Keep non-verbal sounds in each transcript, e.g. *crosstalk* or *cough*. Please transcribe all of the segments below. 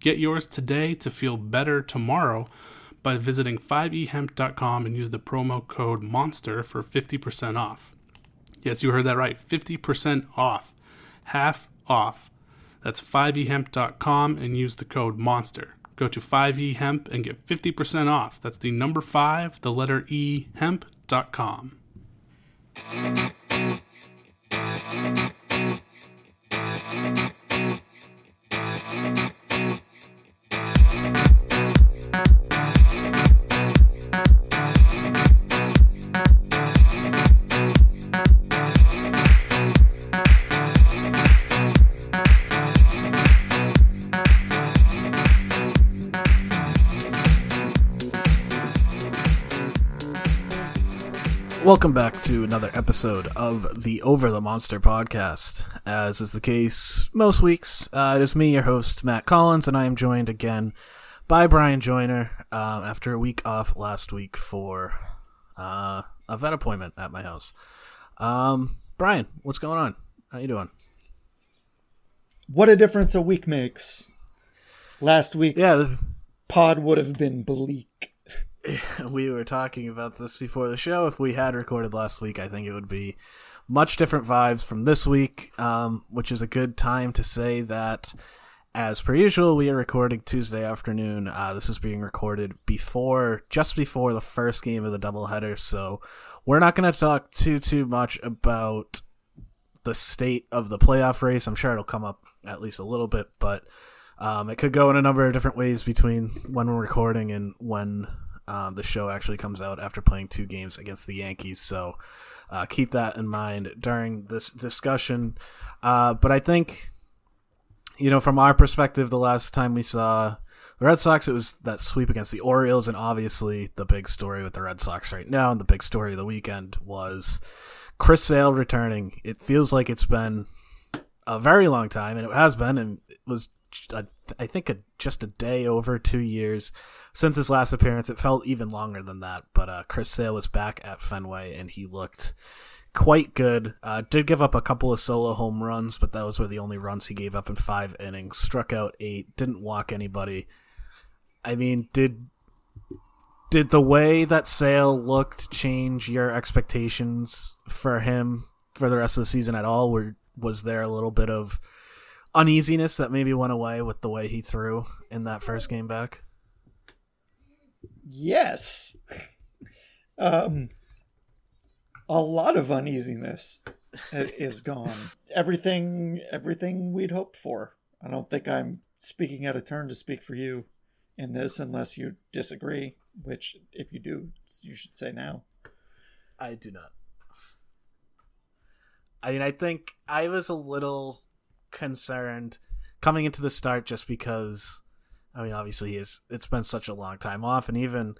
Get yours today to feel better tomorrow by visiting 5ehemp.com and use the promo code MONSTER for 50% off. Yes, you heard that right 50% off. Half off. That's 5ehemp.com and use the code MONSTER. Go to 5ehemp and get 50% off. That's the number 5, the letter E, hemp.com. Welcome back to another episode of the Over the Monster podcast. As is the case most weeks, uh, it is me, your host, Matt Collins, and I am joined again by Bryan Joiner uh, after a week off last week for uh, a vet appointment at my house. Um, Bryan, what's going on? How you doing? What a difference a week makes. Last week's Yeah, the- pod would have been bleak. *laughs* we were talking about this before the show. If we had recorded last week, I think it would be much different vibes from this week, um, which is a good time to say that, as per usual, we are recording Tuesday afternoon. Uh, this is being recorded before, just before the first game of the doubleheader, so we're not going to talk too too much about the state of the playoff race. I'm sure it'll come up at least a little bit, but um, it could go in a number of different ways between when we're recording and when um, the show actually comes out after playing two games against the Yankees. So uh, keep that in mind during this discussion. Uh, but I think, you know, from our perspective, the last time we saw the Red Sox, it was that sweep against the Orioles, and obviously the big story with the Red Sox right now, and the big story of the weekend was Chris Sale returning. It feels like it's been a very long time, and it has been, and it was, I think, a, just a day over two years since his last appearance. It felt even longer than that, but uh, Chris Sale is back at Fenway, and he looked quite good. Uh, did give up a couple of solo home runs, but those were the only runs he gave up in five innings. Struck out eight, didn't walk anybody. I mean, did did the way that Sale looked change your expectations for him for the rest of the season at all? Were was there a little bit of uneasiness that maybe went away with the way he threw in that first game back? Yes. *laughs* Um, a lot of uneasiness is gone. Everything, everything we'd hoped for. I don't think I'm speaking out of turn to speak for you in this, unless you disagree. Which, if you do, you should say now. I do not. I mean, I think I was a little concerned coming into the start just because, I mean, obviously, he is, it's been such a long time off, and even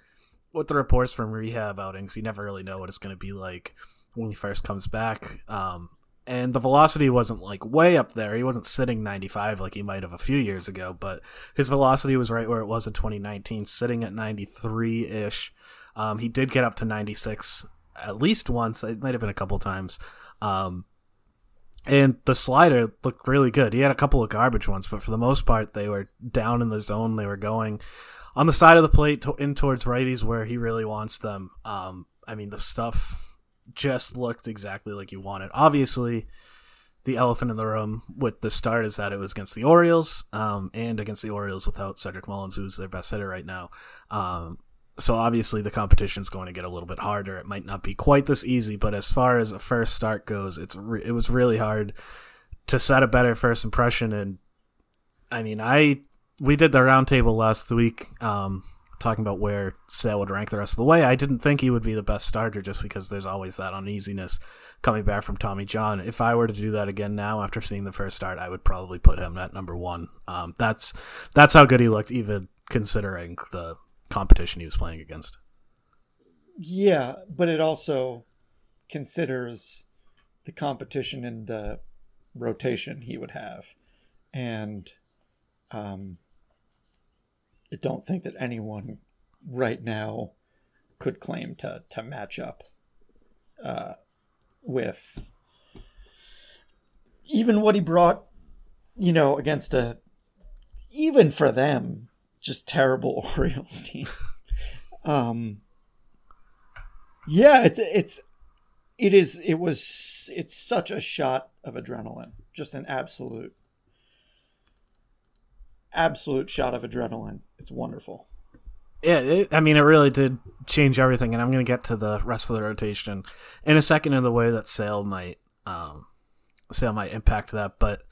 with the reports from rehab outings, you never really know what it's going to be like when he first comes back. Um, and the velocity wasn't like way up there. He wasn't sitting 95 like he might have a few years ago, but his velocity was right where it was in 2019, sitting at 93 ish. Um, he did get up to 96 at least once. It might have been a couple times. Um, and the slider looked really good. He had a couple of garbage ones, but for the most part, they were down in the zone. They were going on the side of the plate to, in towards righties where he really wants them. Um, I mean, the stuff just looked exactly like you wanted. Obviously, the elephant in the room with the start is that it was against the Orioles, um, and against the Orioles without Cedric Mullins, who's their best hitter right now. Um, so obviously the competition is going to get a little bit harder. It might not be quite this easy, but as far as a first start goes, it's re- it was really hard to set a better first impression. And I mean, I we did the roundtable last week, um, talking about where Sale would rank the rest of the way. I didn't think he would be the best starter just because there's always that uneasiness coming back from Tommy John. If I were to do that again now after seeing the first start, I would probably put him at number one. Um, that's that's how good he looked, even considering the competition he was playing against. Yeah, but it also considers the competition in the rotation he would have. And um, I don't think that anyone right now could claim to, to match up uh, with even what he brought, you know, against a, even for them, just terrible *laughs* Orioles team. um, yeah, it's it's it is it was it's such a shot of adrenaline, just an absolute absolute shot of adrenaline. It's wonderful. Yeah, it, I mean, it really did change everything, and I'm going to get to the rest of the rotation in a second in the way that Sale might um, Sale might impact that. But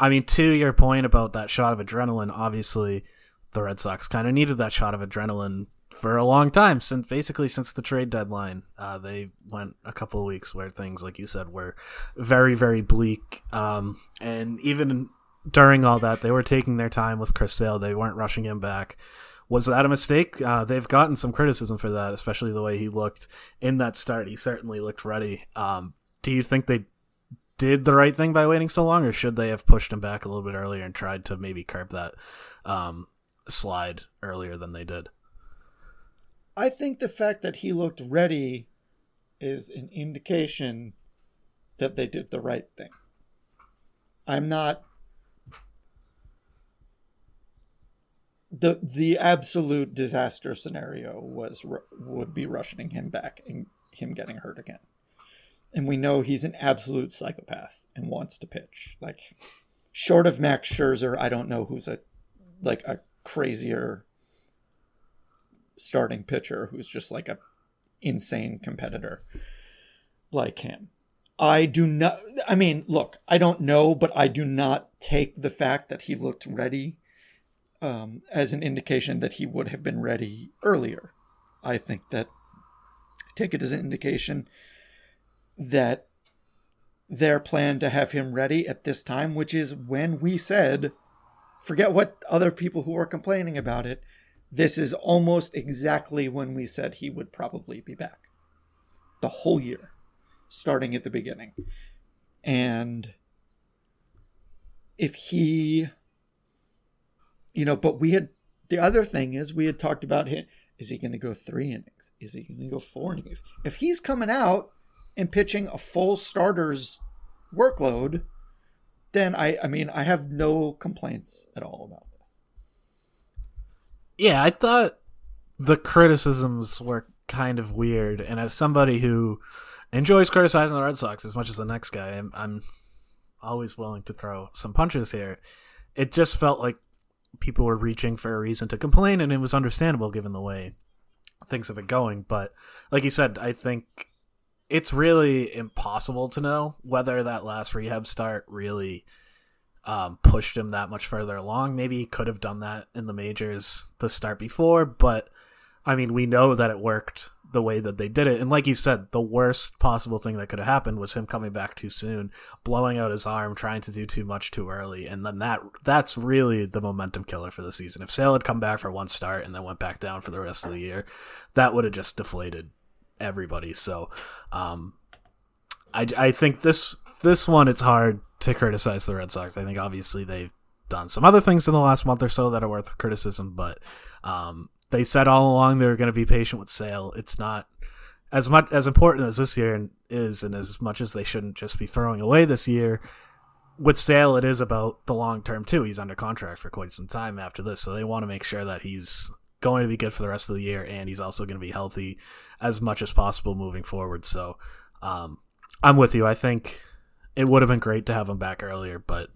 I mean, to your point about that shot of adrenaline, obviously the Red Sox kind of needed that shot of adrenaline for a long time since basically since the trade deadline. Uh, they went a couple of weeks where things, like you said, were very very bleak, um, and even during all that, they were taking their time with Chris Sale. They weren't rushing him back. Was that a mistake? Uh, they've gotten some criticism for that, especially the way he looked in that start. He certainly looked ready. Um, do you think they did the right thing by waiting so long, or should they have pushed him back a little bit earlier and tried to maybe curb that um, slide earlier than they did? I think the fact that he looked ready is an indication that they did the right thing. I'm not the the absolute disaster scenario was would be rushing him back and him getting hurt again. And we know he's an absolute psychopath and wants to pitch. Like short of Max Scherzer, I don't know who's a like a crazier starting pitcher who's just like a insane competitor like him. I do not I mean, look, I don't know, but I do not take the fact that he looked ready um, as an indication that he would have been ready earlier. I think that take it as an indication that their plan to have him ready at this time, which is when we said Forget what other people who were complaining about it. This is almost exactly when we said he would probably be back. The whole year, starting at the beginning. And if he, you know, but we had, the other thing is we had talked about him. Is he going to go three innings? Is he going to go four innings? If he's coming out and pitching a full starter's workload, then I, I mean, I have no complaints at all about that. Yeah, I thought the criticisms were kind of weird, and as somebody who enjoys criticizing the Red Sox as much as the next guy, I'm, I'm always willing to throw some punches here. It just felt like people were reaching for a reason to complain, and it was understandable given the way things have been going. But like you said, I think it's really impossible to know whether that last rehab start really um, pushed him that much further along. Maybe he could have done that in the majors the start before, but I mean, we know that it worked the way that they did it. And like you said, the worst possible thing that could have happened was him coming back too soon, blowing out his arm, trying to do too much too early, and then that that's really the momentum killer for the season. If Sale had come back for one start and then went back down for the rest of the year, that would have just deflated everybody. So, um, I, I think this this one it's hard to criticize the Red Sox. I think obviously they've done some other things in the last month or so that are worth criticism, but um, they said all along they were going to be patient with Sale. It's not as much as important as this year is, and as much as they shouldn't just be throwing away this year. With Sale, it is about the long term too. He's under contract for quite some time after this, so they want to make sure that he's going to be good for the rest of the year, and he's also going to be healthy as much as possible moving forward. So um, I'm with you. I think it would have been great to have him back earlier, but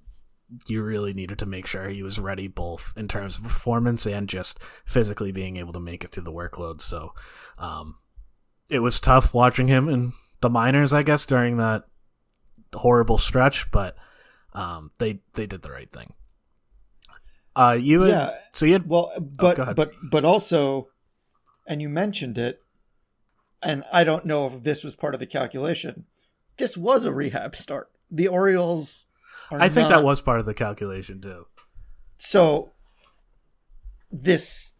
you really needed to make sure he was ready both in terms of performance and just physically being able to make it through the workload. So um, it was tough watching him in the minors, I guess, during that horrible stretch, but um, they they did the right thing. Uh, you had, Yeah. So you had Well, but ahead. but but also, and you mentioned it, and I don't know if this was part of the calculation. This was a rehab start. The Orioles. I think not- that was part of the calculation too. so. This,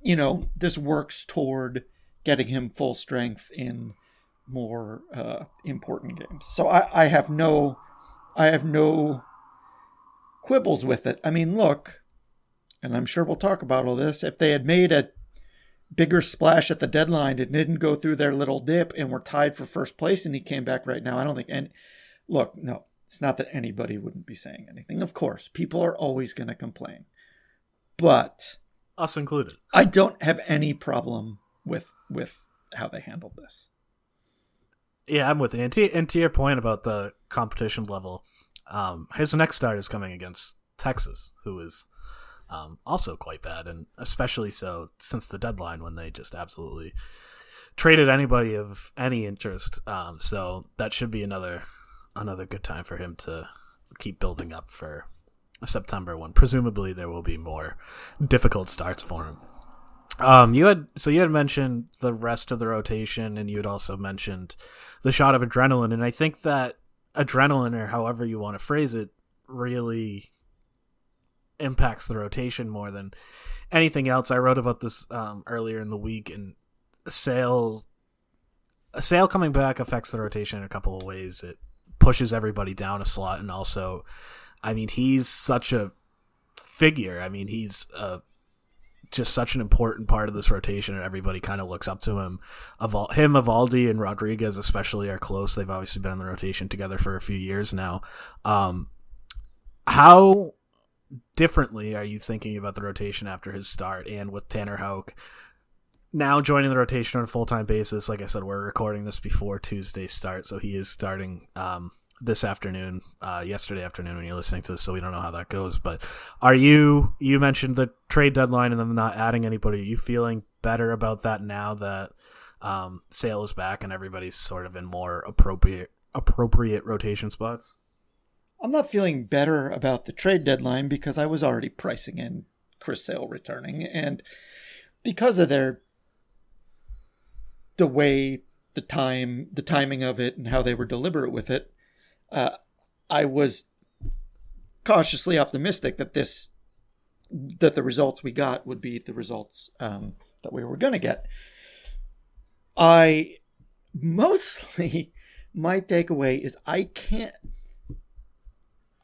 you know, this works toward getting him full strength in more uh, important games. So I, I have no, I have no quibbles with it. I mean, look, and I'm sure we'll talk about all this. If they had made a bigger splash at the deadline and didn't go through their little dip and were tied for first place and he came back right now, I don't think. And look, no, it's not that anybody wouldn't be saying anything. Of course, people are always going to complain, but Us included. I don't have any problem with with how they handled this. Yeah, I'm with you. And to, and to your point about the competition level, um, his next start is coming against Texas, who is um, also quite bad, and especially so since the deadline when they just absolutely traded anybody of any interest. Um, so that should be another another good time for him to keep building up for September when presumably there will be more difficult starts for him. Um, you had so you had mentioned the rest of the rotation, and you had also mentioned the shot of adrenaline, and I think that adrenaline, or however you want to phrase it, really impacts the rotation more than anything else. I wrote about this um, earlier in the week, and sales a sale coming back affects the rotation in a couple of ways. It pushes everybody down a slot, and also, I mean, he's such a figure. I mean, he's a just such an important part of this rotation, and everybody kind of looks up to him. Him, Eovaldi, and Rodriguez especially are close. They've obviously been in the rotation together for a few years now. Um, how differently are you thinking about the rotation after his start, and with Tanner Houck now joining the rotation on a full time basis? Like I said, we're recording this before Tuesday's start, so he is starting. Um, this afternoon, uh, yesterday afternoon when you're listening to this, so we don't know how that goes. But are you? You mentioned the trade deadline and them not adding anybody. Are you feeling better about that now that um, Sale is back and everybody's sort of in more appropriate appropriate rotation spots? I'm not feeling better about the trade deadline because I was already pricing in Chris Sale returning, and because of their the way the time the timing of it and how they were deliberate with it, uh, I was cautiously optimistic that this that the results we got would be the results um, that we were going to get. I mostly *laughs* my takeaway is I can't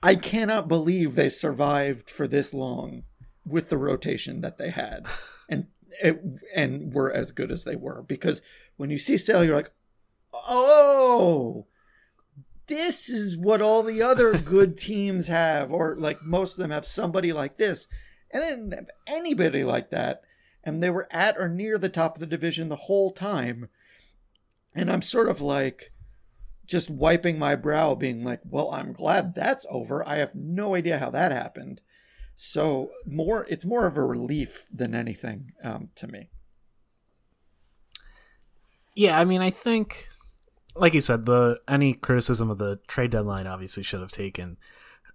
I cannot believe they survived for this long with the rotation that they had. *laughs* And it, and were as good as they were. Because when you see Sale you're like oh this is what all the other *laughs* good teams have or like most of them have somebody like this and they didn't have anybody like that and they were at or near the top of the division the whole time and I'm sort of like just wiping my brow, being like, well, I'm glad that's over. I have no idea how that happened. So more, it's more of a relief than anything um, to me. Yeah, I mean, I think, like you said, the any criticism of the trade deadline obviously should have taken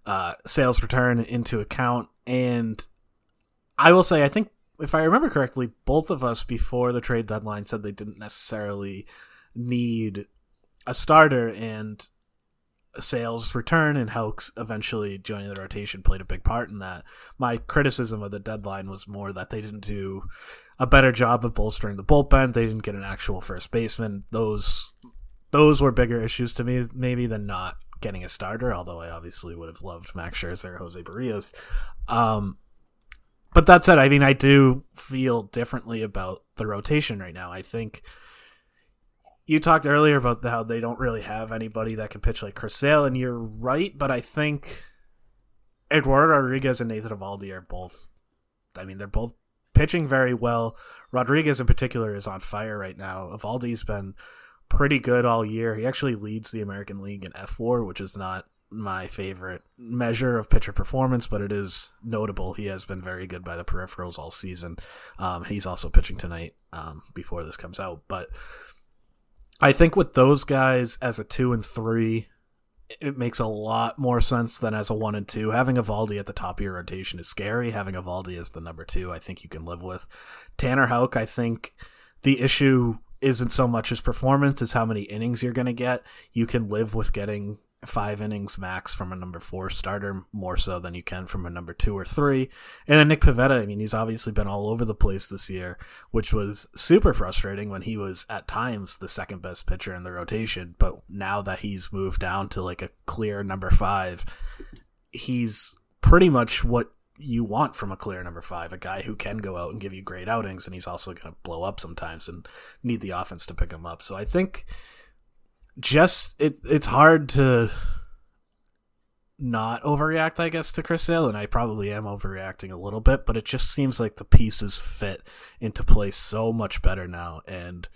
uh, Sale's return into account. And I will say, I think if I remember correctly, both of us before the trade deadline said they didn't necessarily need a starter, and Sale's return and Houck's eventually joining the rotation played a big part in that. My criticism of the deadline was more that they didn't do a better job of bolstering the bullpen. They didn't get an actual first baseman. Those those were bigger issues to me maybe than not getting a starter. Although I obviously would have loved Max Scherzer, or Jose Berrios. Um, but that said, I mean, I do feel differently about the rotation right now. I think you talked earlier about how they don't really have anybody that can pitch like Chris Sale, and you're right, but I think Eduardo Rodriguez and Nathan Eovaldi are both. I mean, they're both pitching very well. Rodriguez in particular is on fire right now. Eovaldi's been pretty good all year. He actually leads the American League in fWAR, which is not my favorite measure of pitcher performance, but it is notable. He has been very good by the peripherals all season. Um, he's also pitching tonight um, before this comes out. But I think with those guys as a two and three, it makes a lot more sense than as a one and two. Having Eovaldi at the top of your rotation is scary. Having Eovaldi as the number two, I think you can live with. Tanner Houck, I think the issue isn't so much his performance as how many innings you're going to get. You can live with getting five innings max from a number four starter more so than you can from a number two or three. And then Nick Pivetta, I mean, he's obviously been all over the place this year, which was super frustrating when he was at times the second best pitcher in the rotation. But now that he's moved down to like a clear number five, he's pretty much what you want from a clear number five, a guy who can go out and give you great outings, and he's also going to blow up sometimes and need the offense to pick him up. So I think just it it's hard to not overreact, I guess, to Chris Sale, and I probably am overreacting a little bit, but it just seems like the pieces fit into place so much better now, and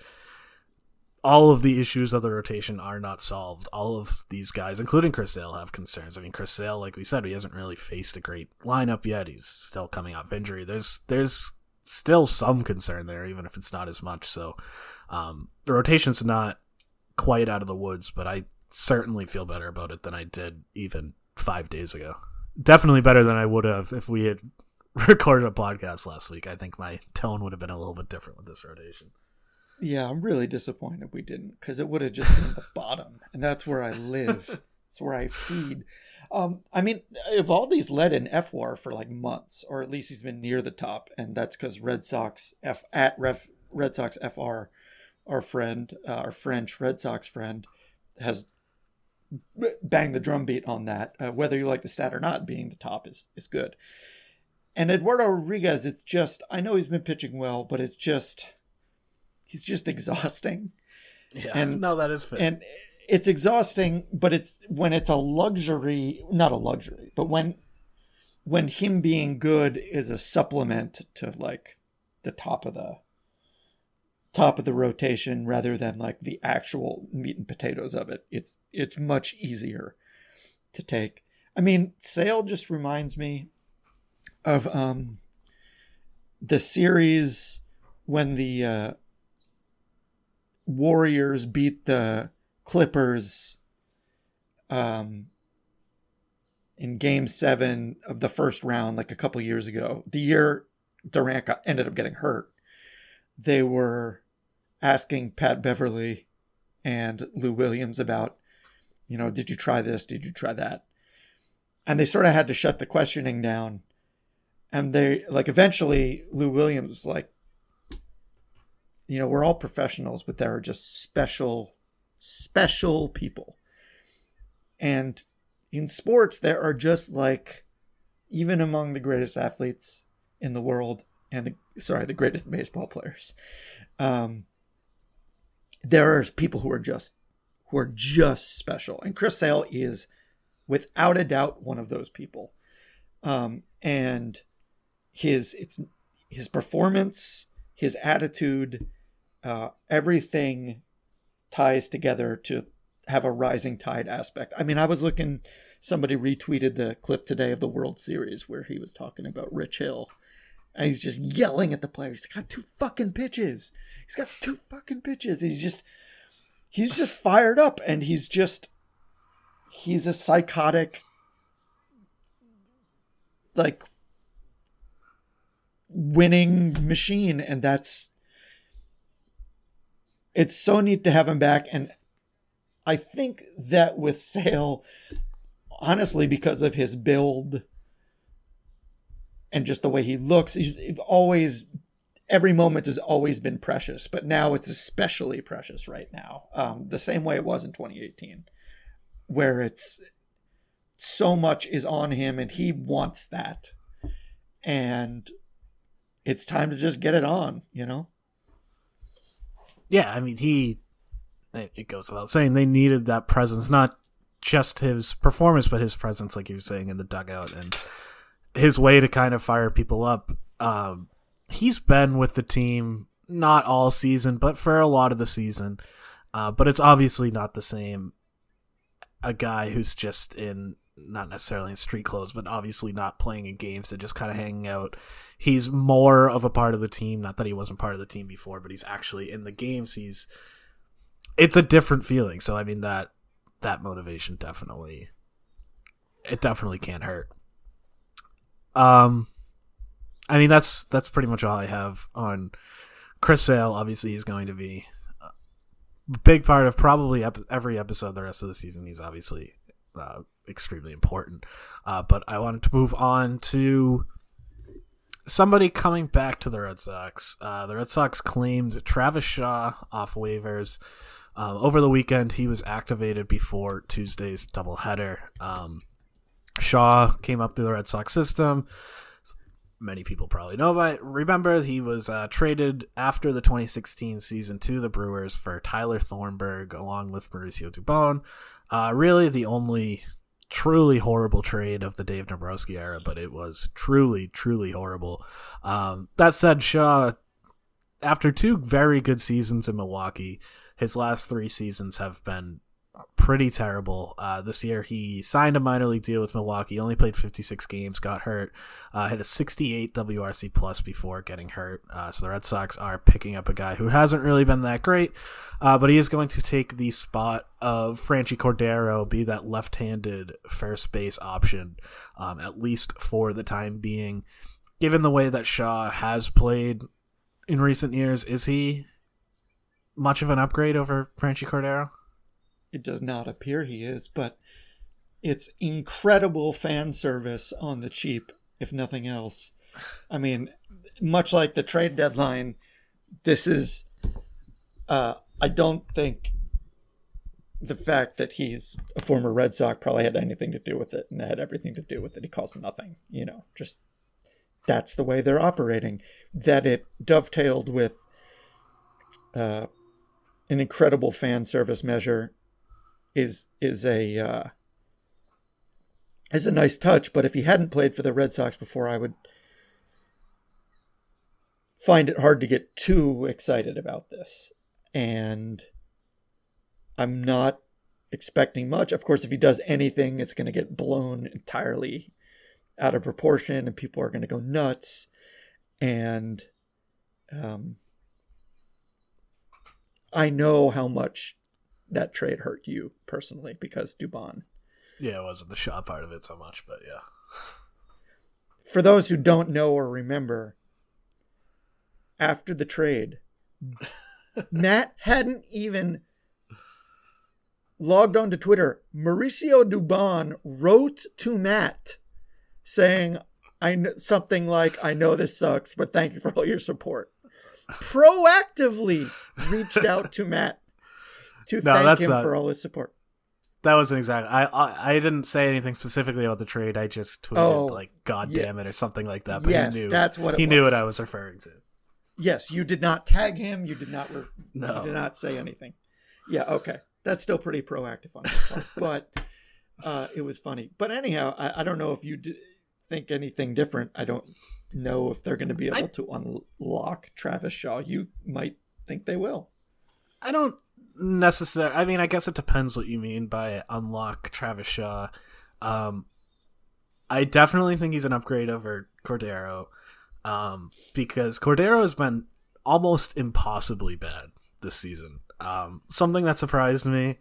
all of the issues of the rotation are not solved. All of these guys, including Chris Sale, have concerns. I mean, Chris Sale, like we said, he hasn't really faced a great lineup yet. He's still coming off injury. There's there's still some concern there, even if it's not as much. So um, the rotation's not quite out of the woods, but I certainly feel better about it than I did even five days ago. Definitely better than I would have if we had *laughs* recorded a podcast last week. I think my tone would have been a little bit different with this rotation. Yeah, I'm really disappointed we didn't because it would have just been the *laughs* bottom, and that's where I live. It's where I feed. Um, I mean, Eovaldi's led in fWAR for like months, or at least he's been near the top, and that's because Red Sox F at Ref Red Sox FR our friend, uh, our French Red Sox friend, has banged the drum beat on that. Uh, whether you like the stat or not, being the top is is good. And Eduardo Rodriguez, it's just I know he's been pitching well, but it's just he's just *laughs* exhausting. Yeah, and no, that is fair. And it's exhausting, but it's when it's a luxury, not a luxury, but when when him being good is a supplement to like the top of the top of the rotation rather than like the actual meat and potatoes of it. It's it's much easier to take. I mean, Sale just reminds me of um the series when the uh, Warriors beat the Clippers um in game 7 of the first round like a couple years ago. The year Durant got, ended up getting hurt. They were asking Pat Beverley and Lou Williams about, you know, did you try this? Did you try that? And they sort of had to shut the questioning down. And they, like, eventually Lou Williams was like, you know, we're all professionals, but there are just special, special people. And in sports, there are just like, even among the greatest athletes in the world and the, sorry, the greatest baseball players, um, there are people who are just who are just special, and Chris Sale is without a doubt one of those people. Um, and his it's his performance, his attitude, uh, everything ties together to have a rising tide aspect. I mean, I was looking. Somebody retweeted the clip today of the World Series where he was talking about Rich Hill, and he's just yelling at the players. He's got two fucking pitches. He's got two fucking pitches. He's just he's just fired up and he's just he's a psychotic like winning machine and that's it's so neat to have him back and I think that with Sale honestly because of his build and just the way he looks he's always every moment has always been precious, but now it's especially precious right now. Um, the same way it was in 2018, where it's so much is on him and he wants that. And it's time to just get it on, you know? Yeah, I mean, he, it goes without saying, they needed that presence, not just his performance, but his presence, like you were saying, in the dugout and his way to kind of fire people up. Um, he's been with the team not all season, but for a lot of the season. uh, but it's obviously not the same. A guy who's just in not necessarily in street clothes, but obviously not playing in games and just kind of hanging out. He's more of a part of the team. Not that he wasn't part of the team before, but he's actually in the games. He's it's a different feeling. So I mean that that motivation definitely it definitely can't hurt. Um, I mean that's that's pretty much all I have on Chris Sale. Obviously, he's going to be a big part of probably every episode the rest of the season. He's obviously uh, extremely important. Uh, but I wanted to move on to somebody coming back to the Red Sox. Uh, the Red Sox claimed Travis Shaw off waivers. Uh, over the weekend, he was activated before Tuesday's doubleheader. Um, Shaw came up through the Red Sox system. Many people probably know but Remember, he was uh, traded after the 2016 season to the Brewers for Tyler Thornburg along with Mauricio Dubon. Uh, really, the only truly horrible trade of the Dave Dombrowski era, but it was truly, truly horrible. Um, that said, Shaw, after two very good seasons in Milwaukee, his last three seasons have been pretty terrible. Uh, this year, he signed a minor league deal with Milwaukee. Only played 56 games, got hurt, uh, hit a 68 WRC plus before getting hurt. Uh, so the Red Sox are picking up a guy who hasn't really been that great, uh, but he is going to take the spot of Franchy Cordero, be that left-handed first base option, um, at least for the time being. Given the way that Shaw has played in recent years, is he much of an upgrade over Franchy Cordero? It does not appear he is, but it's incredible fan service on the cheap, if nothing else. I mean, much like the trade deadline, this is. Uh, I don't think the fact that he's a former Red Sox probably had anything to do with it, and had everything to do with it. He costs nothing, you know. Just that's the way they're operating. That it dovetailed with uh, an incredible fan service measure is is a uh, is a nice touch. But if he hadn't played for the Red Sox before, I would find it hard to get too excited about this. And I'm not expecting much. Of course, if he does anything, it's going to get blown entirely out of proportion, and people are going to go nuts. And um, I know how much that trade hurt you personally because Dubon. Yeah, it wasn't the Shaw part of it so much, but yeah. For those who don't know or remember, after the trade, *laughs* Matt hadn't even logged on to Twitter. Mauricio Dubon wrote to Matt saying, "I kn- something like I know this sucks, but thank you for all your support." *laughs* Proactively reached out to Matt to No, thank that's him not- for all his support. That wasn't exactly. I, I I didn't say anything specifically about the trade. I just tweeted Oh, like "God yeah. damn it" or something like that. But Yes, he knew that's what he knew what I was referring to. Yes, you did not tag him. You did not. Re- No. You did not say anything. Yeah. Okay. That's still pretty proactive on his part, *laughs* but uh, it was funny. But anyhow, I, I don't know if you d- think anything different. I don't know if they're going to be able I- to unlock Travis Shaw. You might think they will. I don't necessarily. I mean, I guess it depends what you mean by unlock Travis Shaw. Um, I definitely think he's an upgrade over Cordero, um, because Cordero has been almost impossibly bad this season. Um, something that surprised me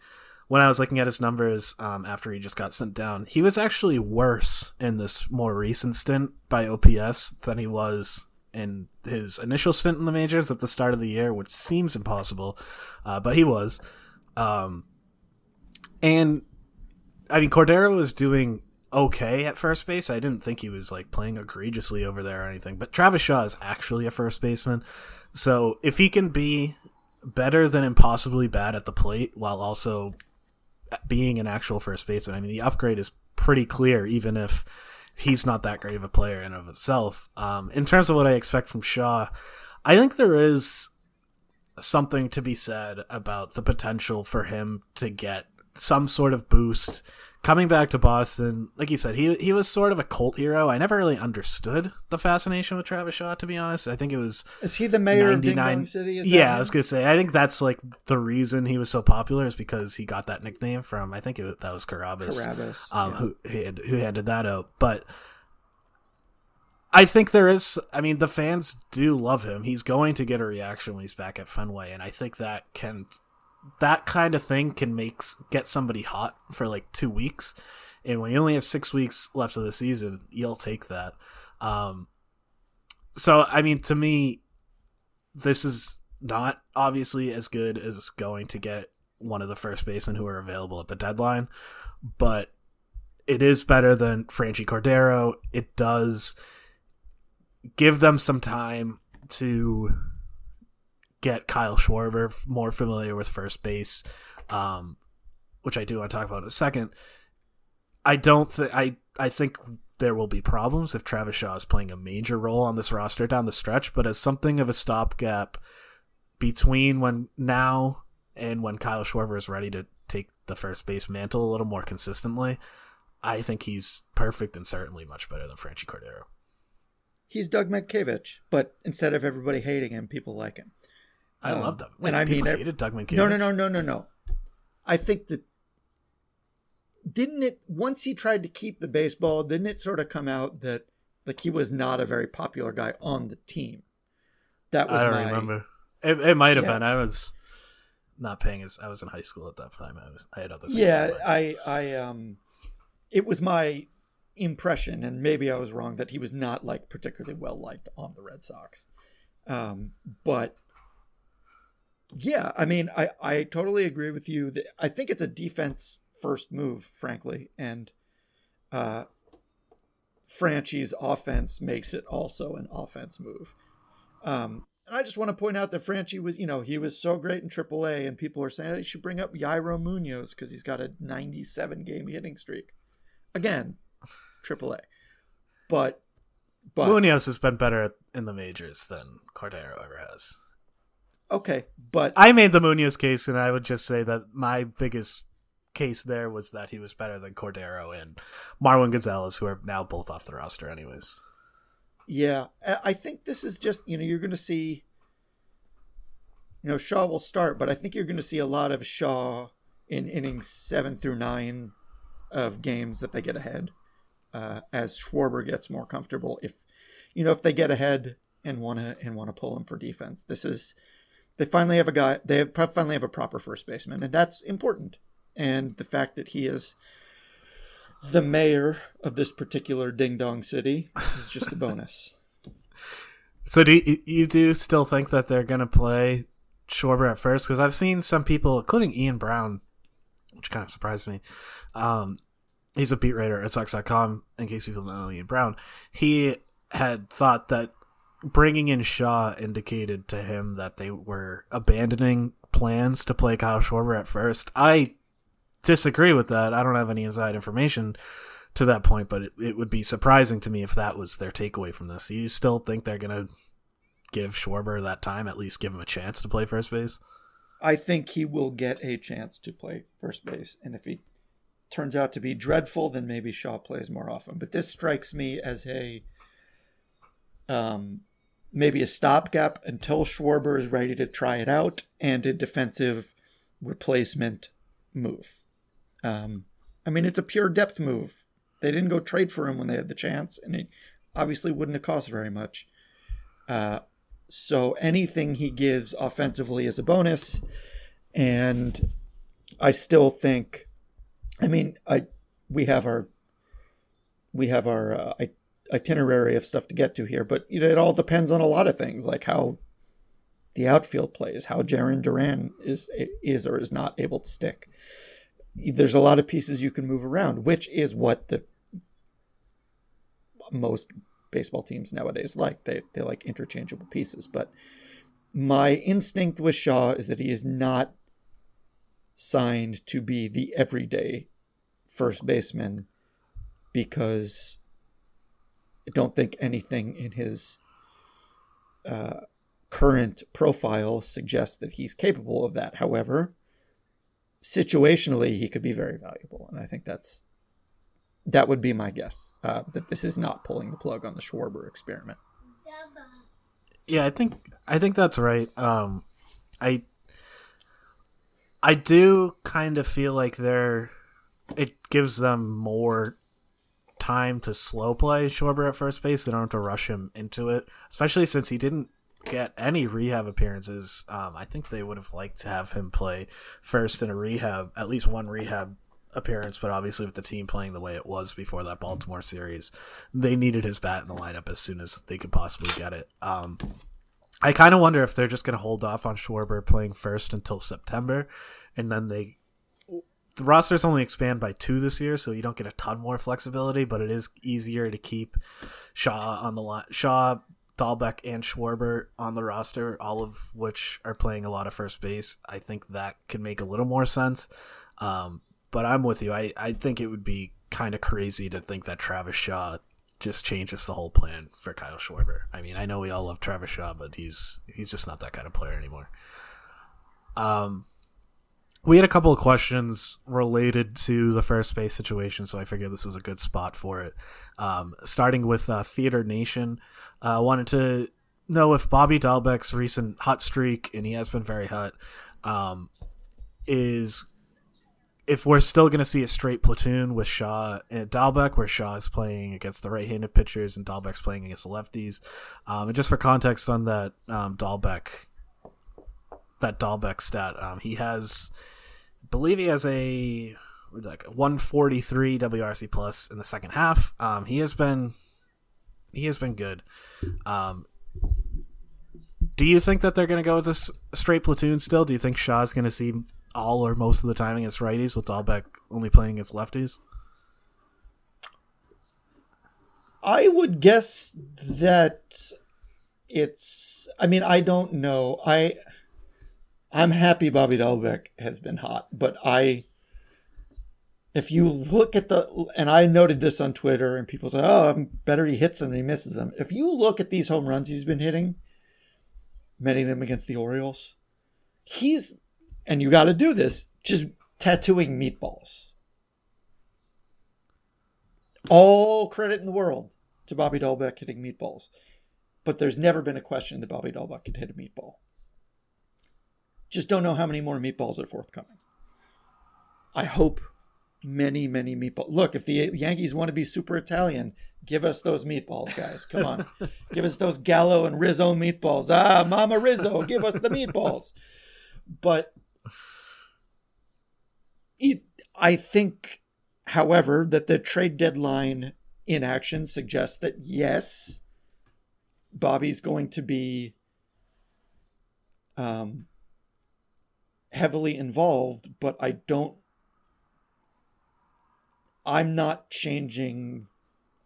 when I was looking at his numbers um, after he just got sent down, he was actually worse in this more recent stint by OPS than he was in his initial stint in the majors at the start of the year, which seems impossible, uh, but he was. Um, and I mean, Cordero was doing okay at first base. I didn't think he was like playing egregiously over there or anything, but Travis Shaw is actually a first baseman. So if he can be better than impossibly bad at the plate while also being an actual first baseman, I mean, the upgrade is pretty clear, even if he's not that great of a player in of itself. Um, in terms of what I expect from Shaw, I think there is something to be said about the potential for him to get some sort of boost. Coming back to Boston, like you said, he he was sort of a cult hero. I never really understood the fascination with Travis Shaw, to be honest. I think it was is he the mayor of Ding City? Yeah, I was gonna say. I think that's like the reason he was so popular is because he got that nickname from. I think it, that was Carrabis, Carrabis um, yeah. who who handed that out. But I think there is. I mean, the fans do love him. He's going to get a reaction when he's back at Fenway, and I think that can that kind of thing can make get somebody hot for like two weeks, and when you only have six weeks left of the season, you'll take that. Um, so I mean, to me, this is not obviously as good as going to get one of the first basemen who are available at the deadline, but it is better than Franchy Cordero. It does give them some time to get Kyle Schwarber more familiar with first base, um, which I do want to talk about in a second. I don't think I I think there will be problems if Travis Shaw is playing a major role on this roster down the stretch, but as something of a stopgap between when now and when Kyle Schwarber is ready to take the first base mantle a little more consistently, I think he's perfect and certainly much better than Franchy Cordero. He's Doug Mientkiewicz, but instead of everybody hating him, people like him. I um, love Doug. And I mean, hated Doug. No, no, no, no, no, no. I think that didn't it once he tried to keep the baseball, didn't it sort of come out that like he was not a very popular guy on the team? That was I don't my, remember. It, it might have yeah. been. I was not paying as I was in high school at that time. I was I had other things. Yeah, I I um, it was my impression, and maybe I was wrong that he was not like particularly well liked on the Red Sox. Um, but yeah, I mean, I, I totally agree with you. That I think it's a defense first move, frankly, and uh, Franchy's offense makes it also an offense move. Um, and I just want to point out that Franchy was, you know, he was so great in AAA, and people are saying oh, you should bring up Yairo Munoz because he's got a 97 game hitting streak. Again, AAA, but but Munoz has been better in the majors than Cordero ever has. Okay, but I made the Munoz case, and I would just say that my biggest case there was that he was better than Cordero and Marwin Gonzalez, who are now both off the roster, anyways. Yeah, I think this is just you know you're going to see. You know Shaw will start, but I think you're going to see a lot of Shaw in innings seven through nine of games that they get ahead, uh, as Schwarber gets more comfortable. If you know if they get ahead and want to and want to pull him for defense, this is they finally have a guy. They have, finally have a proper first baseman, and that's important. And the fact that he is the mayor of this particular ding dong city is just a bonus. *laughs* So do you, you do still think that they're going to play Schwarber at first? Because I've seen some people, including Ian Browne, which kind of surprised me. Um, he's a beat writer at Sox.com. In case people don't know Ian Browne, he had thought that bringing in Shaw indicated to him that they were abandoning plans to play Kyle Schwarber at first. I disagree with that. I don't have any inside information to that point, but it, it would be surprising to me if that was their takeaway from this. Do you still think they're going to give Schwarber that time, at least give him a chance to play first base? I think he will get a chance to play first base. And if he turns out to be dreadful, then maybe Shaw plays more often. But this strikes me as a um, maybe a stopgap until Schwarber is ready to try it out, and a defensive replacement move. Um, I mean, it's a pure depth move. They didn't go trade for him when they had the chance, and it obviously wouldn't have cost very much. Uh, so anything he gives offensively is a bonus, and I still think. I mean, I we have our we have our uh, I itinerary of stuff to get to here, but you know, it all depends on a lot of things, like how the outfield plays, how Jarren Duran is is or is not able to stick. There's a lot of pieces you can move around, which is what the most baseball teams nowadays like. They they like interchangeable pieces, but my instinct with Shaw is that he is not signed to be the everyday first baseman because don't think anything in his uh, current profile suggests that he's capable of that. However, situationally he could be very valuable, and I think that's that would be my guess uh, that this is not pulling the plug on the Schwarber experiment. Yeah, I think I think that's right. Um, I I do kind of feel like they're it gives them more time to slow play Schwarber at first base. They don't have to rush him into it, especially since he didn't get any rehab appearances. Um, I think they would have liked to have him play first in a rehab, at least one rehab appearance. But obviously, with the team playing the way it was before that Baltimore series, they needed his bat in the lineup as soon as they could possibly get it. Um, I kind of wonder if they're just going to hold off on Schwarber playing first until September, and then they the rosters only expand by two this year, so you don't get a ton more flexibility, but it is easier to keep Shaw on the line. Shaw, Dalbec, and Schwarber on the roster, all of which are playing a lot of first base. I think that could make a little more sense. Um, but I'm with you. I, I think it would be kind of crazy to think that Travis Shaw just changes the whole plan for Kyle Schwarber. I mean, I know we all love Travis Shaw, but he's he's just not that kind of player anymore. Um, we had a couple of questions related to the first base situation, so I figured this was a good spot for it. Um, starting with uh, Theater Nation, uh, wanted to know if Bobby Dalbec's recent hot streak, and he has been very hot, um, is if we're still going to see a straight platoon with Shaw and Dalbec, where Shaw is playing against the right-handed pitchers and Dalbec's playing against the lefties. Um, and just for context on that um, Dalbec, that Dalbec stat, um, he has believe he has a like 143 WRC plus in the second half. Um, he has been he has been good. Um, do you think that they're going to go with this straight platoon still? Do you think Shaw's going to see all or most of the time against righties with Dalbec only playing against lefties? I would guess that it's. I mean, I don't know. I I'm happy Bobby Dalbec has been hot, but I if you look at the and I noted this on Twitter and people say, "Oh, I'm better he hits them than he misses them." If you look at these home runs he's been hitting, many of them against the Orioles, he's and you got to do this just tattooing meatballs. All credit in the world to Bobby Dalbec hitting meatballs, but there's never been a question that Bobby Dalbec could hit a meatball. Just don't know how many more meatballs are forthcoming. I hope many, many meatballs. Look, if the Yankees want to be super Italian, give us those meatballs, guys. Come on. *laughs* give us those Gallo and Rizzo meatballs. Ah, Mama Rizzo, give us the meatballs. But it, I think, however, that the trade deadline inaction suggests that yes, Bobby's going to be um, heavily involved, but I don't. I'm not changing.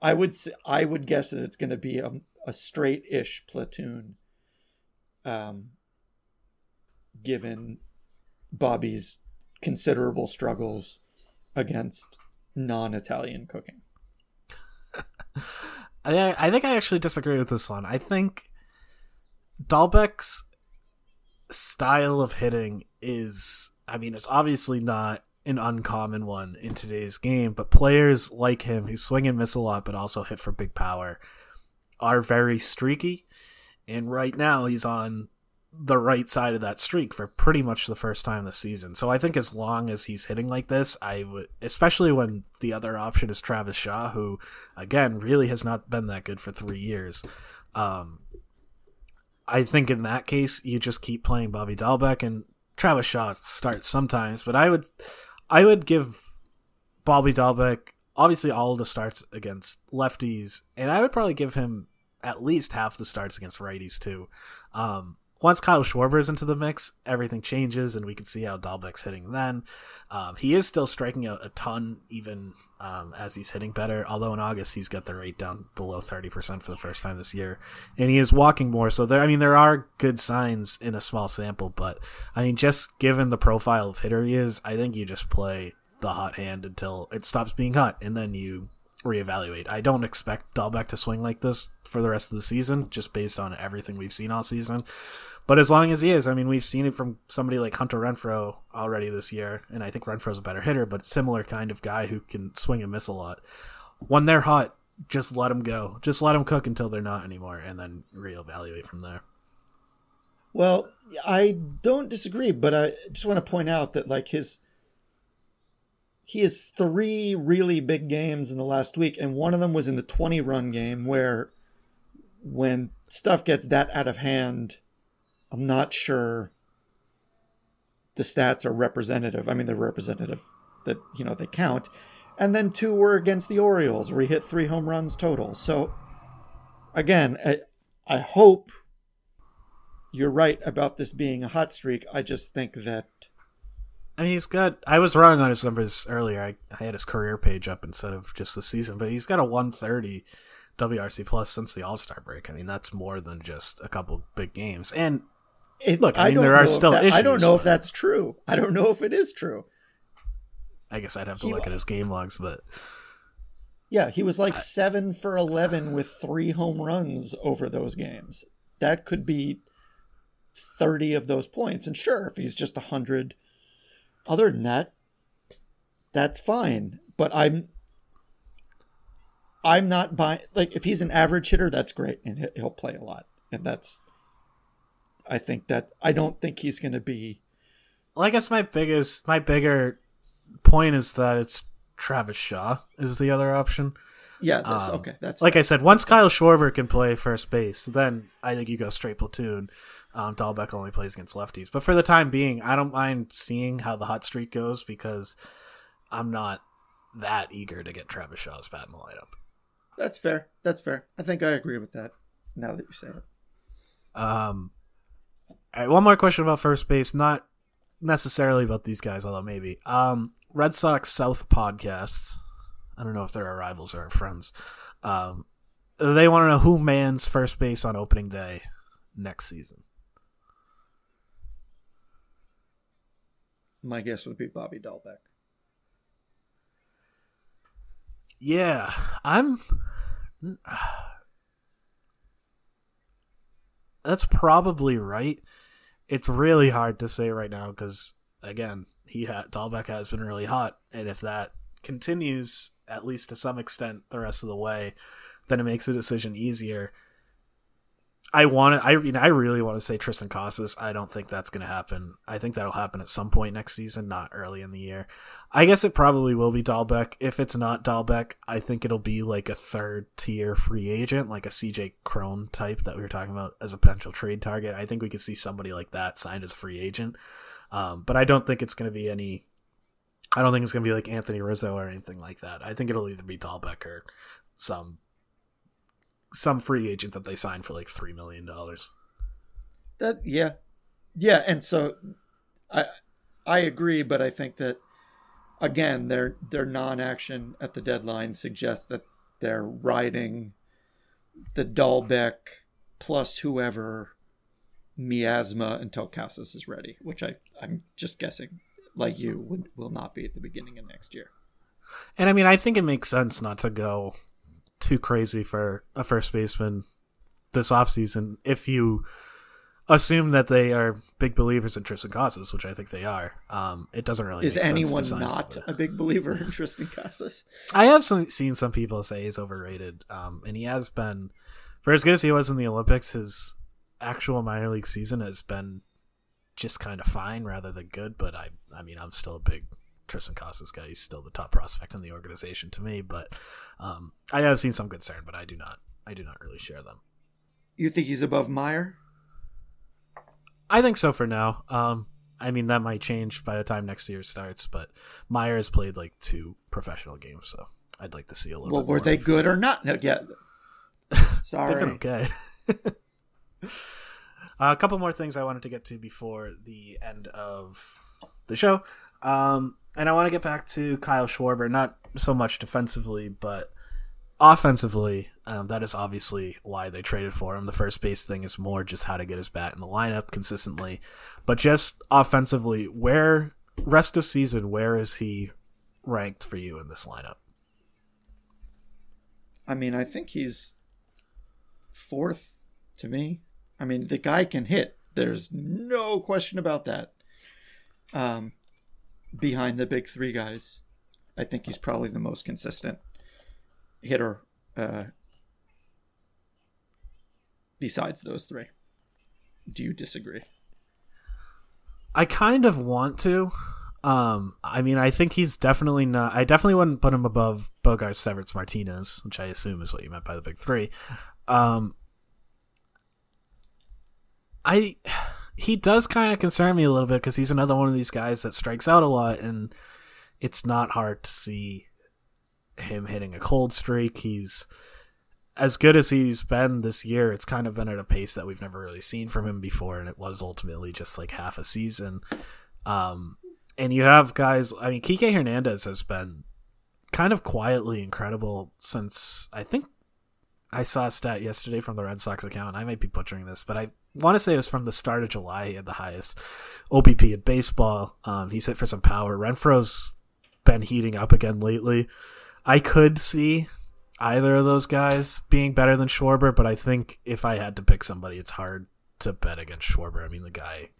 I would say, I would guess that it's going to be a, a straight-ish platoon. Um, given Bobby's considerable struggles against non-Italian cooking. *laughs* I I think I actually disagree with this one. I think Dalbec's style of hitting is I mean, it's obviously not an uncommon one in today's game, but players like him who swing and miss a lot but also hit for big power are very streaky. And right now he's on the right side of that streak for pretty much the first time this season. So I think as long as he's hitting like this, I would especially when the other option is Travis Shaw, who again really has not been that good for three years. Um, I think in that case you just keep playing Bobby Dalbec and Travis Shaw starts sometimes, but I would I would give Bobby Dalbec obviously all the starts against lefties, and I would probably give him at least half the starts against righties too. Um, once Kyle Schwarber is into the mix, everything changes, and we can see how Dalbec's hitting then. Um, he is still striking a, a ton, even um, as he's hitting better. Although in August he's got the rate down below thirty percent for the first time this year, and he is walking more. So there, I mean, there are good signs in a small sample, but I mean, just given the profile of hitter he is, I think you just play the hot hand until it stops being hot, and then you reevaluate. I don't expect Dalbec to swing like this for the rest of the season, just based on everything we've seen all season. But as long as he is, I mean, we've seen it from somebody like Hunter Renfroe already this year, and I think Renfroe's a better hitter, but similar kind of guy who can swing and miss a lot. When they're hot, just let them go. Just let them cook until they're not anymore, and then reevaluate from there. Well, I don't disagree, but I just want to point out that like his he has three really big games in the last week, and one of them was in the 20 run game where when stuff gets that out of hand, I'm not sure the stats are representative. I mean, they're representative that, you know, they count. And then two were against the Orioles where he hit three home runs total. So, again, I, I hope you're right about this being a hot streak. I just think that I mean, he's got. I was wrong on his numbers earlier. I, I had his career page up instead of just the season, but he's got a 130 WRC plus since the All Star break. I mean, that's more than just a couple big games. And it, look, I, mean, there are still that, issues. I don't know if that's true. I don't know if it is true. I guess I'd have to he, look at his game logs, but yeah, he was like I, seven for 11 with three home runs over those games. That could be 30 of those points. And sure, if he's just 100 other than that, that's fine. But I'm I'm not buying like if he's an average hitter, that's great, and he'll play a lot, and that's. I think that I don't think he's going to be. Well, I guess my biggest, my bigger point is that it's Travis Shaw is the other option. Yeah, that's, um, okay. That's like I said. Once Kyle Schwarber can play first base, then I think you go straight platoon. Um, Dalbec only plays against lefties, but for the time being, I don't mind seeing how the hot streak goes because I'm not that eager to get Travis Shaw's bat in the lineup. That's fair. That's fair. I think I agree with that. Now that you say it. Um, all right, one more question about first base, not necessarily about these guys, although maybe. Um, Red Sox South podcasts. I don't know if they're our rivals or our friends. Um, they want to know who mans first base on opening day next season. My guess would be Bobby Dalbec. Yeah, I'm. That's probably right. It's really hard to say right now because again, he had Dalbec has been really hot, and if that continues at least to some extent the rest of the way, then it makes the decision easier. I want to. I mean, I really want to say Triston Casas. I don't think that's going to happen. I think that'll happen at some point next season, not early in the year. I guess it probably will be Dalbec. If it's not Dalbec, I think it'll be like a third tier free agent, like a CJ Cron type that we were talking about as a potential trade target. I think we could see somebody like that signed as a free agent. Um, but I don't think it's going to be any. I don't think it's going to be like Anthony Rizzo or anything like that. I think it'll either be Dalbec or some some free agent that they signed for like three million dollars. That yeah, yeah, and so I I agree, but I think that again their their non-action at the deadline suggests that they're riding the Dalbec plus whoever miasma until Casas is ready, which I I'm just guessing like you would will not be at the beginning of next year. And I mean, I think it makes sense not to go too crazy for a first baseman this offseason if you assume that they are big believers in Triston Casas, which I think they are. Um, it doesn't really is anyone not a big believer in Triston Casas? I have some, seen some people say he's overrated, um, and he has been for as good as he was in the Olympics. His actual minor league season has been just kind of fine rather than good. But I, I mean, I'm still a big Triston Casas guy. He's still the top prospect in the organization to me, but um, I have seen some concern, but I do not. I do not really share them. You think he's above Meyer? I think so for now. Um, I mean, that might change by the time next year starts, but Meyer has played like two professional games, so I'd like to see a little. Bit more. Well, were they good or not? No, yeah. *laughs* Sorry. Okay. *laughs* uh, a couple more things I wanted to get to before the end of the show. Um, and I want to get back to Kyle Schwarber, not so much defensively, but offensively. Um, that is obviously why they traded for him. The first base thing is more just how to get his bat in the lineup consistently, but just offensively, where rest of season, where is he ranked for you in this lineup? I mean, I think he's fourth to me. I mean, the guy can hit. There's no question about that. Um, behind the big three guys, I think he's probably the most consistent hitter uh, besides those three. Do you disagree? I kind of want to. Um, I mean, I think he's definitely not. I definitely wouldn't put him above Bogaerts, Devers, Martinez, which I assume is what you meant by the big three. Um, I he does kind of concern me a little bit because he's another one of these guys that strikes out a lot, and it's not hard to see him hitting a cold streak. He's as good as he's been this year. It's kind of been at a pace that we've never really seen from him before, and it was ultimately just like half a season. Um, and you have guys. I mean, Kike Hernandez has been kind of quietly incredible since I think I saw a stat yesterday from the Red Sox account. I might be butchering this, but I want to say it was from the start of July. He had the highest OBP in baseball. Um, he's hit for some power. Renfroe's been heating up again lately. I could see either of those guys being better than Schwarber, but I think if I had to pick somebody, it's hard to bet against Schwarber. I mean, the guy,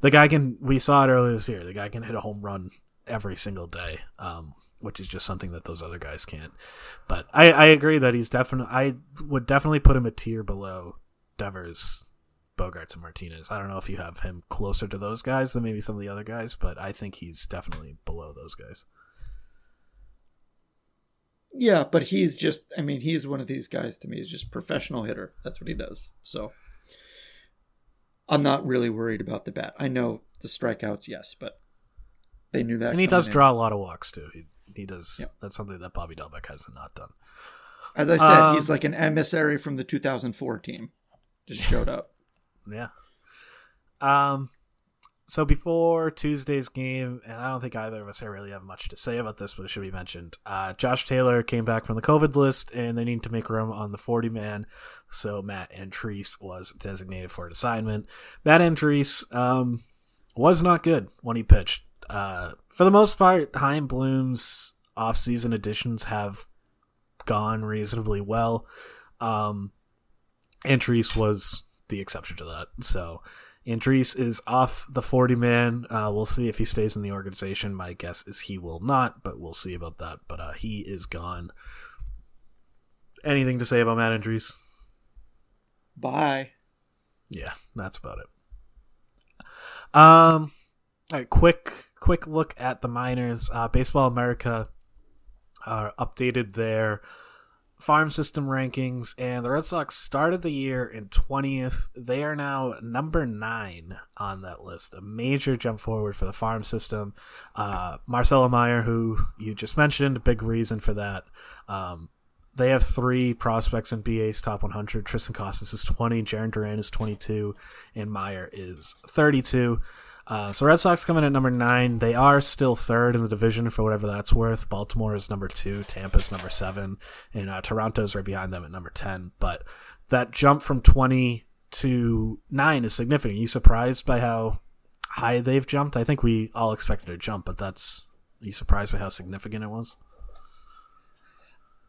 the guy can. We saw it earlier this year. The guy can hit a home run every single day, um, which is just something that those other guys can't. But I, I agree that he's definitely. I would definitely put him a tier below Devers, Bogaerts, and Martinez. I don't know if you have him closer to those guys than maybe some of the other guys, but I think he's definitely below those guys. Yeah, but he's just I mean, he's one of these guys to me. He's just professional hitter. That's what he does. So I'm not really worried about the bat. I know the strikeouts, yes, but they knew that. And he does in. draw a lot of walks too. He he does yep. that's something that Bobby Dalbec has not done. As I said, um, he's like an emissary from the 2004 team. Just showed up. Yeah. Um so before Tuesday's game, and I don't think either of us really have much to say about this, but it should be mentioned. Uh, Josh Taylor came back from the COVID list, and they need to make room on the 40 man. So Matt Andriese was designated for an assignment. Matt Andriese um, was not good when he pitched. Uh, for the most part, Chaim Bloom's offseason additions have gone reasonably well. Um, was the exception to that. So Andriese is off the 40 man. Uh, we'll see if he stays in the organization. My guess is he will not, but we'll see about that. But uh, he is gone. Anything to say about Matt Andriese? Bye. Yeah, that's about it. Um, all right, quick quick look at the minors. Uh, Baseball America uh, updated their farm system rankings, and the Red Sox started the year in 20th. They are now number nine on that list. A major jump forward for the farm system. Uh, Marcelo Meyer, who you just mentioned, a big reason for that. Um, they have three prospects in BA's top 100. Triston Casas is 20, Jarren Duran is 22, and Meyer is 32. Uh, so Red Sox coming at number nine. They are still third in the division for whatever that's worth. Baltimore is number two. Tampa's number seven, and uh, Toronto's right behind them at number ten. But that jump from twenty to nine is significant. Are you surprised by how high they've jumped? I think we all expected a jump, but that's. Are you surprised by how significant it was?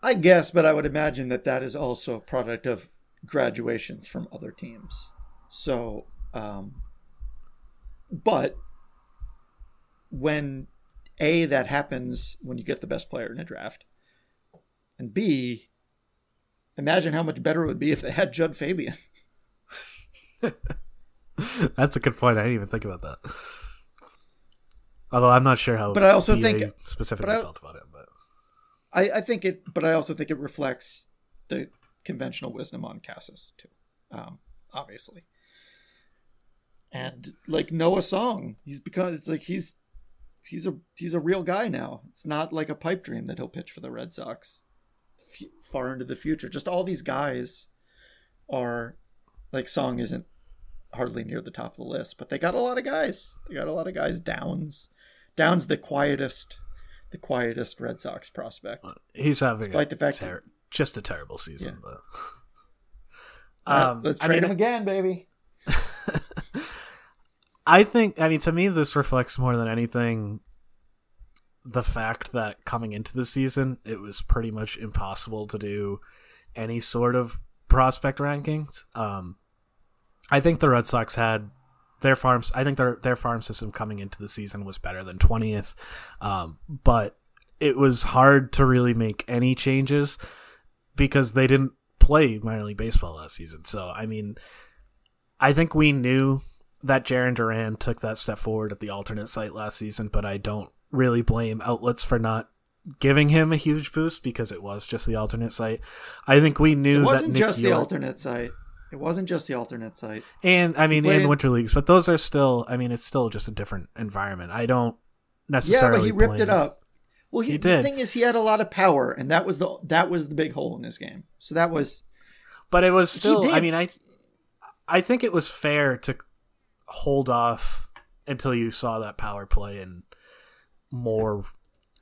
I guess, but I would imagine that that is also a product of graduations from other teams. So, um, but when A, that happens when you get the best player in a draft, and B, imagine how much better it would be if they had Jud Fabian. *laughs* That's a good point. I didn't even think about that. Although I'm not sure how. But I also think specifically I, felt about it. I, I think it. But I also think it reflects the conventional wisdom on Casas too. Um, obviously, and like Noah Song, he's because it's like he's he's a he's a real guy now. It's not like a pipe dream that he'll pitch for the Red Sox f- far into the future. Just all these guys are like Song isn't hardly near the top of the list, but they got a lot of guys. They got a lot of guys. Downs, Downs, the quietest, the quietest Red Sox prospect. He's having despite the fact ter- that, just a terrible season, yeah. but *laughs* um, uh, let's trade I mean, him again, baby. *laughs* I think, I mean, to me, this reflects more than anything the fact that coming into the season, it was pretty much impossible to do any sort of prospect rankings. Um, I think the Red Sox had their farms. I think their their farm system coming into the season was better than twentieth, um, but it was hard to really make any changes because they didn't play minor league baseball last season. So I mean, I think we knew that Jarren Duran took that step forward at the alternate site last season, but I don't really blame outlets for not giving him a huge boost because it was just the alternate site. I think we knew that it wasn't that just Yorke, the alternate site. It wasn't just the alternate site. and I mean in in- winter leagues, but those are still. I mean, it's still just a different environment. I don't necessarily. Yeah, but he ripped it up. Well, he, He the thing is, he had a lot of power, and that was the that was the big hole in this game. So that was but it was still. I mean, I I think it was fair to hold off until you saw that power play in more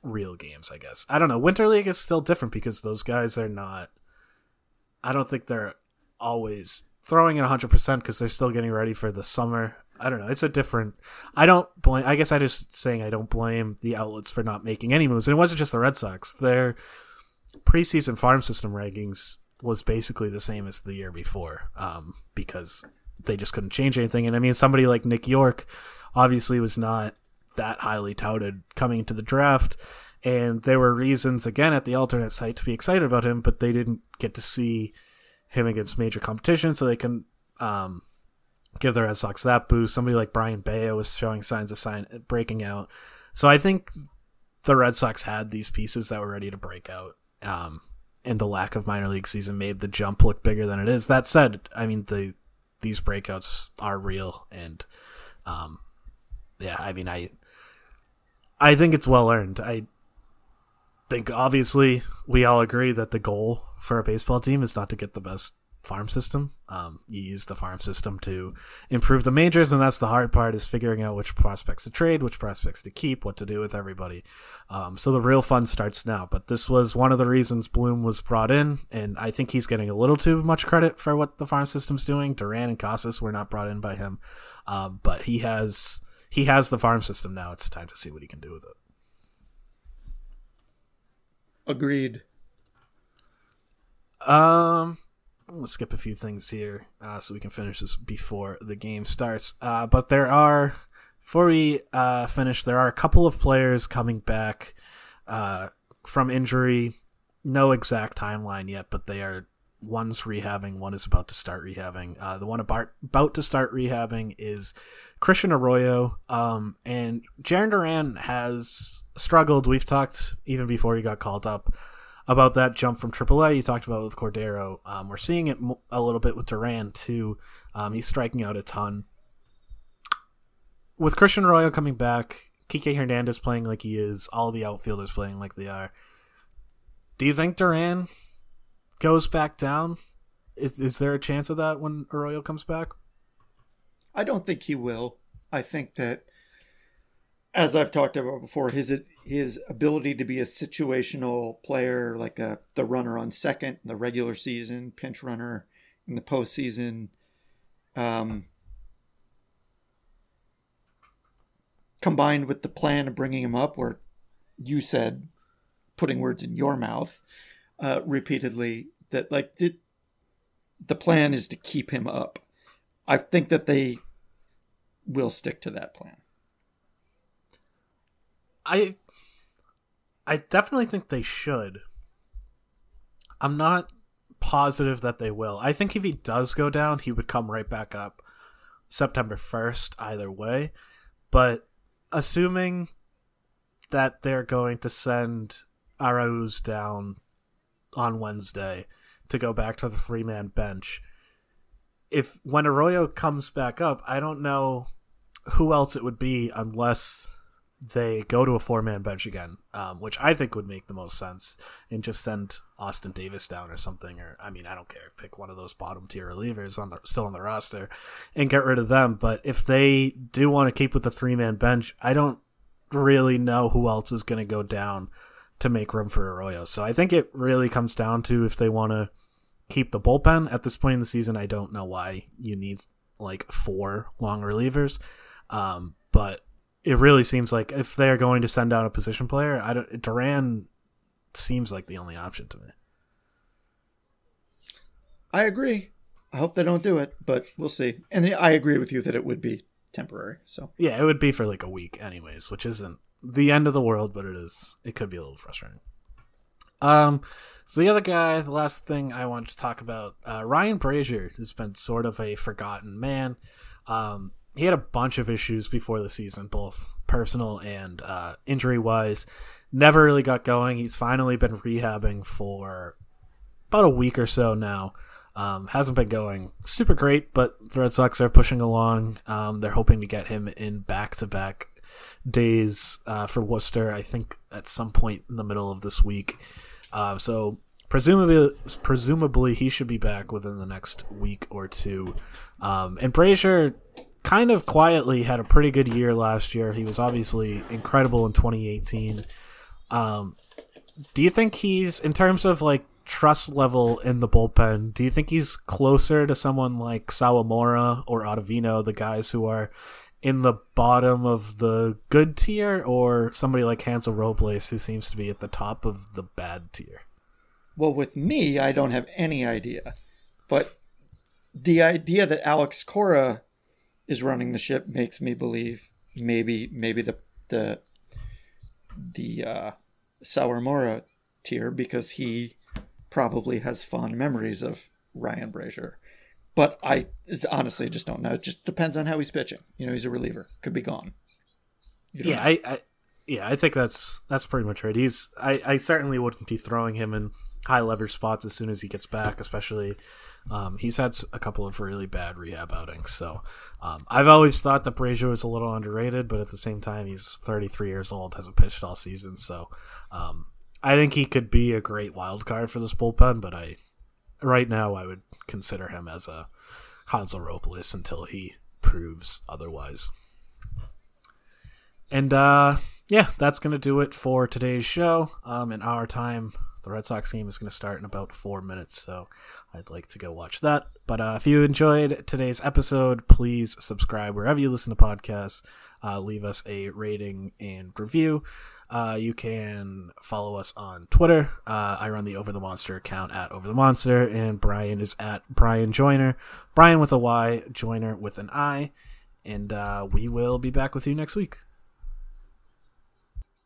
real games. I guess I don't know. Winter League is still different because those guys are not. I don't think they're always throwing it 100% because they're still getting ready for the summer. I don't know. It's a different. I don't blame. I guess I just saying I don't blame the outlets for not making any moves. And it wasn't just the Red Sox. Their preseason farm system rankings was basically the same as the year before um, because they just couldn't change anything. And I mean, somebody like Nick Yorke obviously was not that highly touted coming into the draft. And there were reasons, again, at the alternate site to be excited about him, but they didn't get to see him against major competition, so they can um, give the Red Sox that boost. Somebody like Brayan Bello was showing signs of sign breaking out. So I think the Red Sox had these pieces that were ready to break out. Um, and the lack of minor league season made the jump look bigger than it is. That said, I mean the these breakouts are real, and um, yeah, I mean I I think it's well earned. I think obviously we all agree that the goal for a baseball team is not to get the best farm system. Um, you use the farm system to improve the majors, and that's the hard part is figuring out which prospects to trade, which prospects to keep, what to do with everybody. Um, so the real fun starts now. But this was one of the reasons Bloom was brought in, and I think he's getting a little too much credit for what the farm system's doing. Duran and Casas were not brought in by him, um, but he has he has the farm system now. It's time to see what he can do with it. agreed. Um, I'm gonna skip a few things here uh, so we can finish this before the game starts. Uh, but there are, before we uh, finish, there are a couple of players coming back uh, from injury. No exact timeline yet, but they are one's rehabbing, one is about to start rehabbing. Uh, the one about about to start rehabbing is Christian Arroyo. Um, and Jarren Duran has struggled. We've talked even before he got called up about that jump from AAA. You talked about it with Cordero. Um, we're seeing it a little bit with Duran too. Um, he's striking out a ton. With Christian Arroyo coming back, Kike Hernandez playing like he is, all the outfielders playing like they are. Do you think Duran goes back down? Is is there a chance of that when Arroyo comes back? I don't think he will. I think that, as I've talked about before, his his ability to be a situational player, like a, the runner on second in the regular season, pinch runner in the postseason, um, combined with the plan of bringing him up, where you said, putting words in your mouth uh, repeatedly, that like the, the plan is to keep him up. I think that they will stick to that plan. I I definitely think they should. I'm not positive that they will. I think if he does go down, he would come right back up September 1st either way. But assuming that they're going to send Arauz down on Wednesday to go back to the three man bench, if when Arroyo comes back up, I don't know who else it would be unless they go to a four man bench again, um, which I think would make the most sense, and just send Austin Davis down or something. Or I mean, I don't care. Pick one of those bottom tier relievers on the still on the roster, and get rid of them. But if they do want to keep with the three man bench, I don't really know who else is going to go down to make room for Arroyo. So I think it really comes down to if they want to keep the bullpen at this point in the season. I don't know why you need like four long relievers, um, but it really seems like if they're going to send out a position player, I don't. Duran seems like the only option to me. I agree. I hope they don't do it, but we'll see. And I agree with you that it would be temporary. So Yeah, it would be for like a week, anyways, which isn't the end of the world, but it is. It could be a little frustrating. Um, so the other guy, the last thing I wanted to talk about, uh, Ryan Brasier has been sort of a forgotten man. Um, he had a bunch of issues before the season, both personal and uh, injury wise. Never really got going. He's finally been rehabbing for about a week or so now. Um, hasn't been going super great, but the Red Sox are pushing along. Um, they're hoping to get him in back to back days uh, for Worcester. I think at some point in the middle of this week. Uh, so presumably, presumably he should be back within the next week or two. Um, and Brasier kind of quietly had a pretty good year last year. He was obviously incredible in 2018. Um, do you think he's in terms of like trust level in the bullpen? Do you think he's closer to someone like Sawamura or Ottavino, the guys who are in the bottom of the good tier, or somebody like Hansel Robles who seems to be at the top of the bad tier? Well, with me, I don't have any idea. But the idea that Alex Cora is running the ship makes me believe maybe maybe the the the uh, Sawamura tier because he probably has fond memories of Ryan Brasier. But I honestly just don't know. It just depends on how he's pitching. You know, he's a reliever. Could be gone. Yeah, I, I, yeah, I think that's that's pretty much right. He's I, I certainly wouldn't be throwing him in high leverage spots as soon as he gets back, especially um, he's had a couple of really bad rehab outings. So um, I've always thought that Brasier was a little underrated, but at the same time, he's 33 years old, hasn't pitched all season. So um, I think he could be a great wild card for this bullpen. But I right now I would consider him as a Hansel Robles until he proves otherwise. And uh, yeah, that's going to do it for today's show. Um, in our time, the Red Sox game is going to start in about four minutes, so I'd like to go watch that. But uh, if you enjoyed today's episode, please subscribe wherever you listen to podcasts. Uh, leave us a rating and review. Uh, you can follow us on Twitter. Uh, I run the Over the Monster account at Over the Monster, and Bryan is at Bryan Joiner. Bryan with a Y, Joiner with an I. And uh, we will be back with you next week.